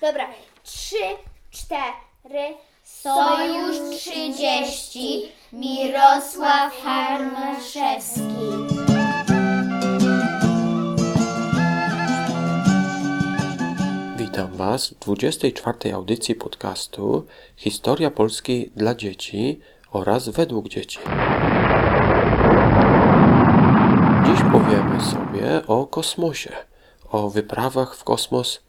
Dobra, trzy, cztery. Sojusz 30 Mirosław Harmaszewski. Witam Was w 24. audycji podcastu Historia Polski dla dzieci oraz według dzieci. Dziś powiemy sobie o kosmosie, o wyprawach w kosmos.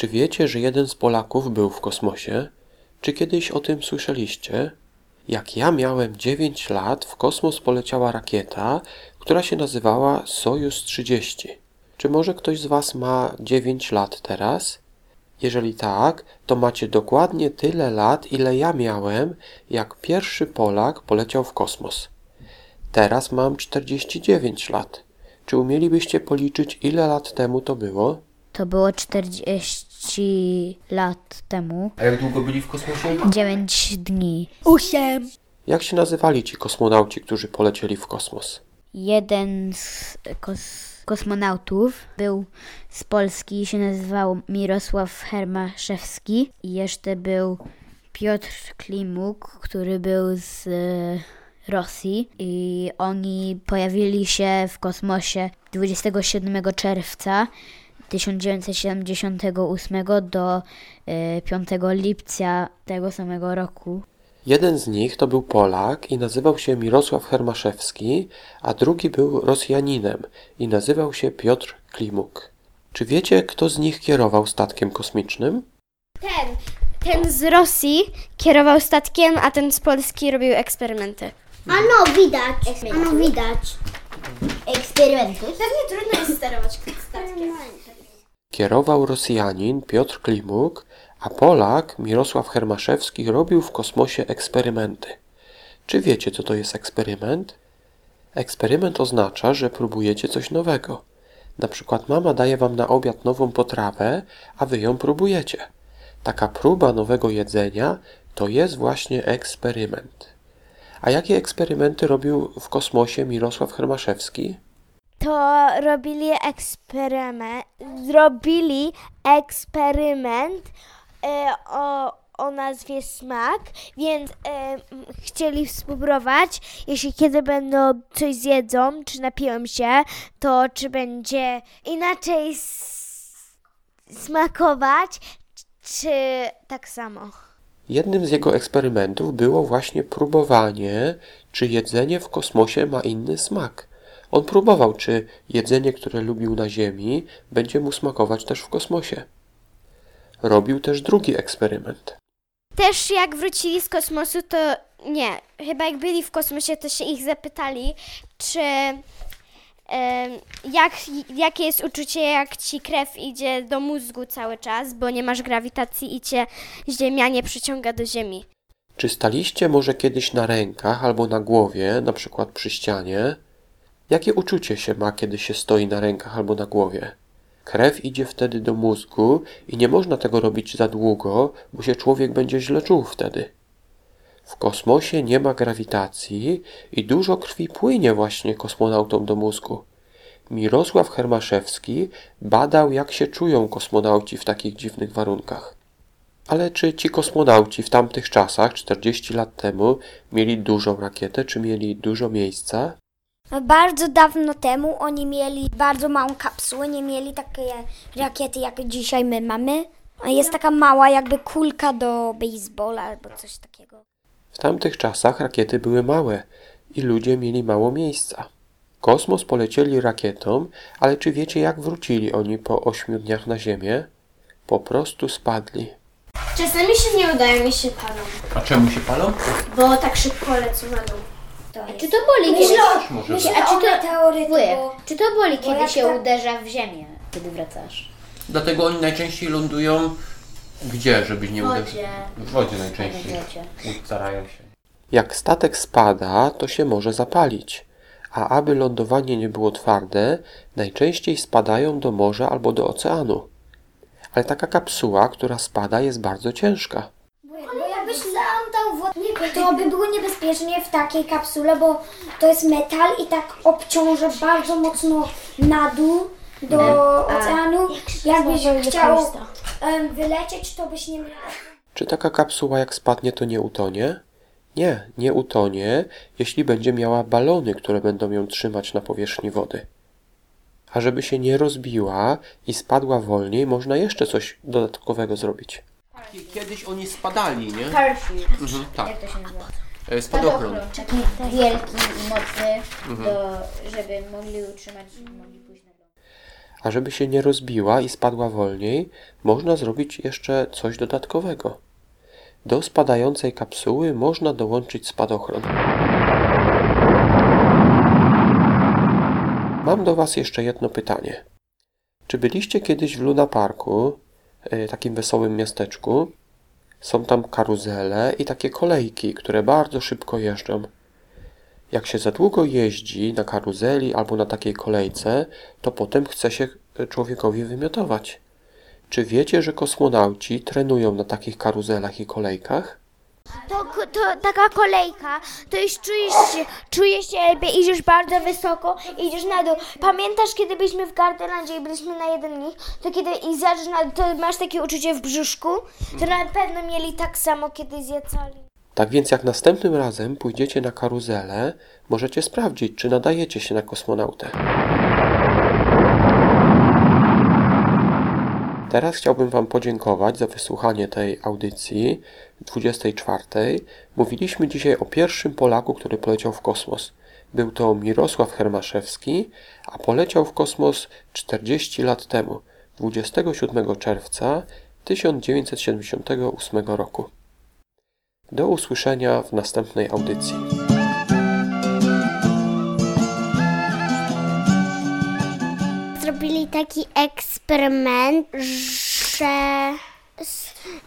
Czy wiecie, że jeden z Polaków był w kosmosie? Czy kiedyś o tym słyszeliście? Jak ja miałem 9 lat, w kosmos poleciała rakieta, która się nazywała Sojus 30. Czy może ktoś z Was ma 9 lat teraz? Jeżeli tak, to macie dokładnie tyle lat, ile ja miałem, jak pierwszy Polak poleciał w kosmos. Teraz mam 49 lat. Czy umielibyście policzyć, ile lat temu to było? To było 40 lat temu. A jak długo byli w kosmosie? 9 dni. Osiem. Jak się nazywali ci kosmonauci, którzy polecieli w kosmos? Jeden z kos kosmonautów był z Polski, się nazywał Mirosław Hermaszewski i jeszcze był Piotr Klimuk, który był z e, Rosji i oni pojawili się w kosmosie 27 czerwca 1978 do e, 5 lipca tego samego roku. Jeden z nich to był Polak i nazywał się Mirosław Hermaszewski, a drugi był Rosjaninem i nazywał się Piotr Klimuk. Czy wiecie, kto z nich kierował statkiem kosmicznym? Ten, ten z Rosji kierował statkiem, a ten z Polski robił eksperymenty. Ano widać, ano widać. Eksperymenty. Pewnie trudno jest sterować statkiem. Kierował Rosjanin Piotr Klimuk, a Polak Mirosław Hermaszewski robił w kosmosie eksperymenty. Czy wiecie, co to jest eksperyment? Eksperyment oznacza, że próbujecie coś nowego. Na przykład mama daje wam na obiad nową potrawę, a wy ją próbujecie. Taka próba nowego jedzenia to jest właśnie eksperyment. A jakie eksperymenty robił w kosmosie Mirosław Hermaszewski? To robili eksperyment, zrobili eksperyment e, o, o nazwie smak, więc e, chcieli spróbować, jeśli kiedy będą coś zjedzą, czy napiją się, to czy będzie inaczej smakować, czy tak samo. Jednym z jego eksperymentów było właśnie próbowanie, czy jedzenie w kosmosie ma inny smak. On próbował, czy jedzenie, które lubił na Ziemi, będzie mu smakować też w kosmosie. Robił też drugi eksperyment. Też jak wrócili z kosmosu, to nie, chyba jak byli w kosmosie, to się ich zapytali, czy jak, jakie jest uczucie, jak ci krew idzie do mózgu cały czas, bo nie masz grawitacji i cię Ziemia nie przyciąga do Ziemi. Czy staliście może kiedyś na rękach albo na głowie, na przykład przy ścianie? Jakie uczucie się ma, kiedy się stoi na rękach albo na głowie? Krew idzie wtedy do mózgu i nie można tego robić za długo, bo się człowiek będzie źle czuł wtedy. W kosmosie nie ma grawitacji i dużo krwi płynie właśnie kosmonautom do mózgu. Mirosław Hermaszewski badał, jak się czują kosmonauci w takich dziwnych warunkach. Ale czy ci kosmonauci w tamtych czasach, 40 lat temu, mieli dużą rakietę, czy mieli dużo miejsca? Bardzo dawno temu oni mieli bardzo małą kapsułę, nie mieli takie rakiety jak dzisiaj my mamy. Jest taka mała jakby kulka do baseballa albo coś takiego. W tamtych czasach rakiety były małe i ludzie mieli mało miejsca. Kosmos polecieli rakietą, ale czy wiecie, jak wrócili oni po ośmiu dniach na Ziemię? Po prostu spadli. Czasami się nie udają i się palą, A czemu się palą? bo tak szybko lecą na dół. Czy to boli, kiedy się... Może Myślę A czy to- Wujek, bo czy to boli, kiedy jak się tak- uderza w ziemię, kiedy wracasz? Dlatego oni najczęściej lądują gdzie, żeby nie uderzyć? wodzie. W wodzie najczęściej. Wiecie. Starają się. Jak statek spada, to się może zapalić. A aby lądowanie nie było twarde, najczęściej spadają do morza albo do oceanu. Ale taka kapsuła, która spada, jest bardzo ciężka. Bo jakbyś w wodzie, to by było niebezpiecznie w takiej kapsule, bo to jest metal i tak obciąża bardzo mocno na dół do oceanu. Jakbyś chciał em, wylecieć, to byś nie miał. Czy taka kapsuła jak spadnie, to nie utonie? Nie, nie utonie, jeśli będzie miała balony, które będą ją trzymać na powierzchni wody. A żeby się nie rozbiła i spadła wolniej, można jeszcze coś dodatkowego zrobić. Kiedyś oni spadali, nie? Parachute. Mhm, tak. Jak to się nazywa? E, Spadochron. Taki wielki i mocny, do, żeby mogli utrzymać i mogli pójść na dół. A żeby się nie rozbiła i spadła wolniej, można zrobić jeszcze coś dodatkowego. Do spadającej kapsuły można dołączyć spadochron. Mam do Was jeszcze jedno pytanie. Czy byliście kiedyś w Luna Parku, takim wesołym miasteczku? Są tam karuzele i takie kolejki, które bardzo szybko jeżdżą. Jak się za długo jeździ na karuzeli albo na takiej kolejce, to potem chce się e, człowiekowi wymiotować. Czy wiecie, że kosmonauci trenują na takich karuzelach i kolejkach? To, to taka kolejka, to już czujesz się, czujesz się lepiej, idziesz bardzo wysoko, idziesz na dół. Pamiętasz, kiedy byliśmy w Gardelandzie i byliśmy na jeden nich, to kiedy i zjeżdżasz na to masz takie uczucie w brzuszku? To na pewno mieli tak samo, kiedy zjecali. Tak więc jak następnym razem pójdziecie na karuzelę, możecie sprawdzić, czy nadajecie się na kosmonautę. Teraz chciałbym Wam podziękować za wysłuchanie tej audycji 24. Mówiliśmy dzisiaj o pierwszym Polaku, który poleciał w kosmos. Był to Mirosław Hermaszewski, a poleciał w kosmos 40 lat temu, 27 czerwca 1978 roku. Do usłyszenia w następnej audycji. Zrobili taki eksperyment, że,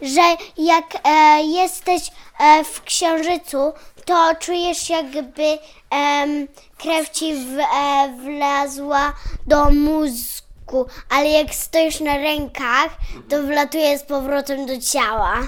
że jak e, jesteś e, w księżycu, to czujesz jakby em, krew ci w, e, wlazła do mózgu, ale jak stoisz na rękach, to wlatuje z powrotem do ciała.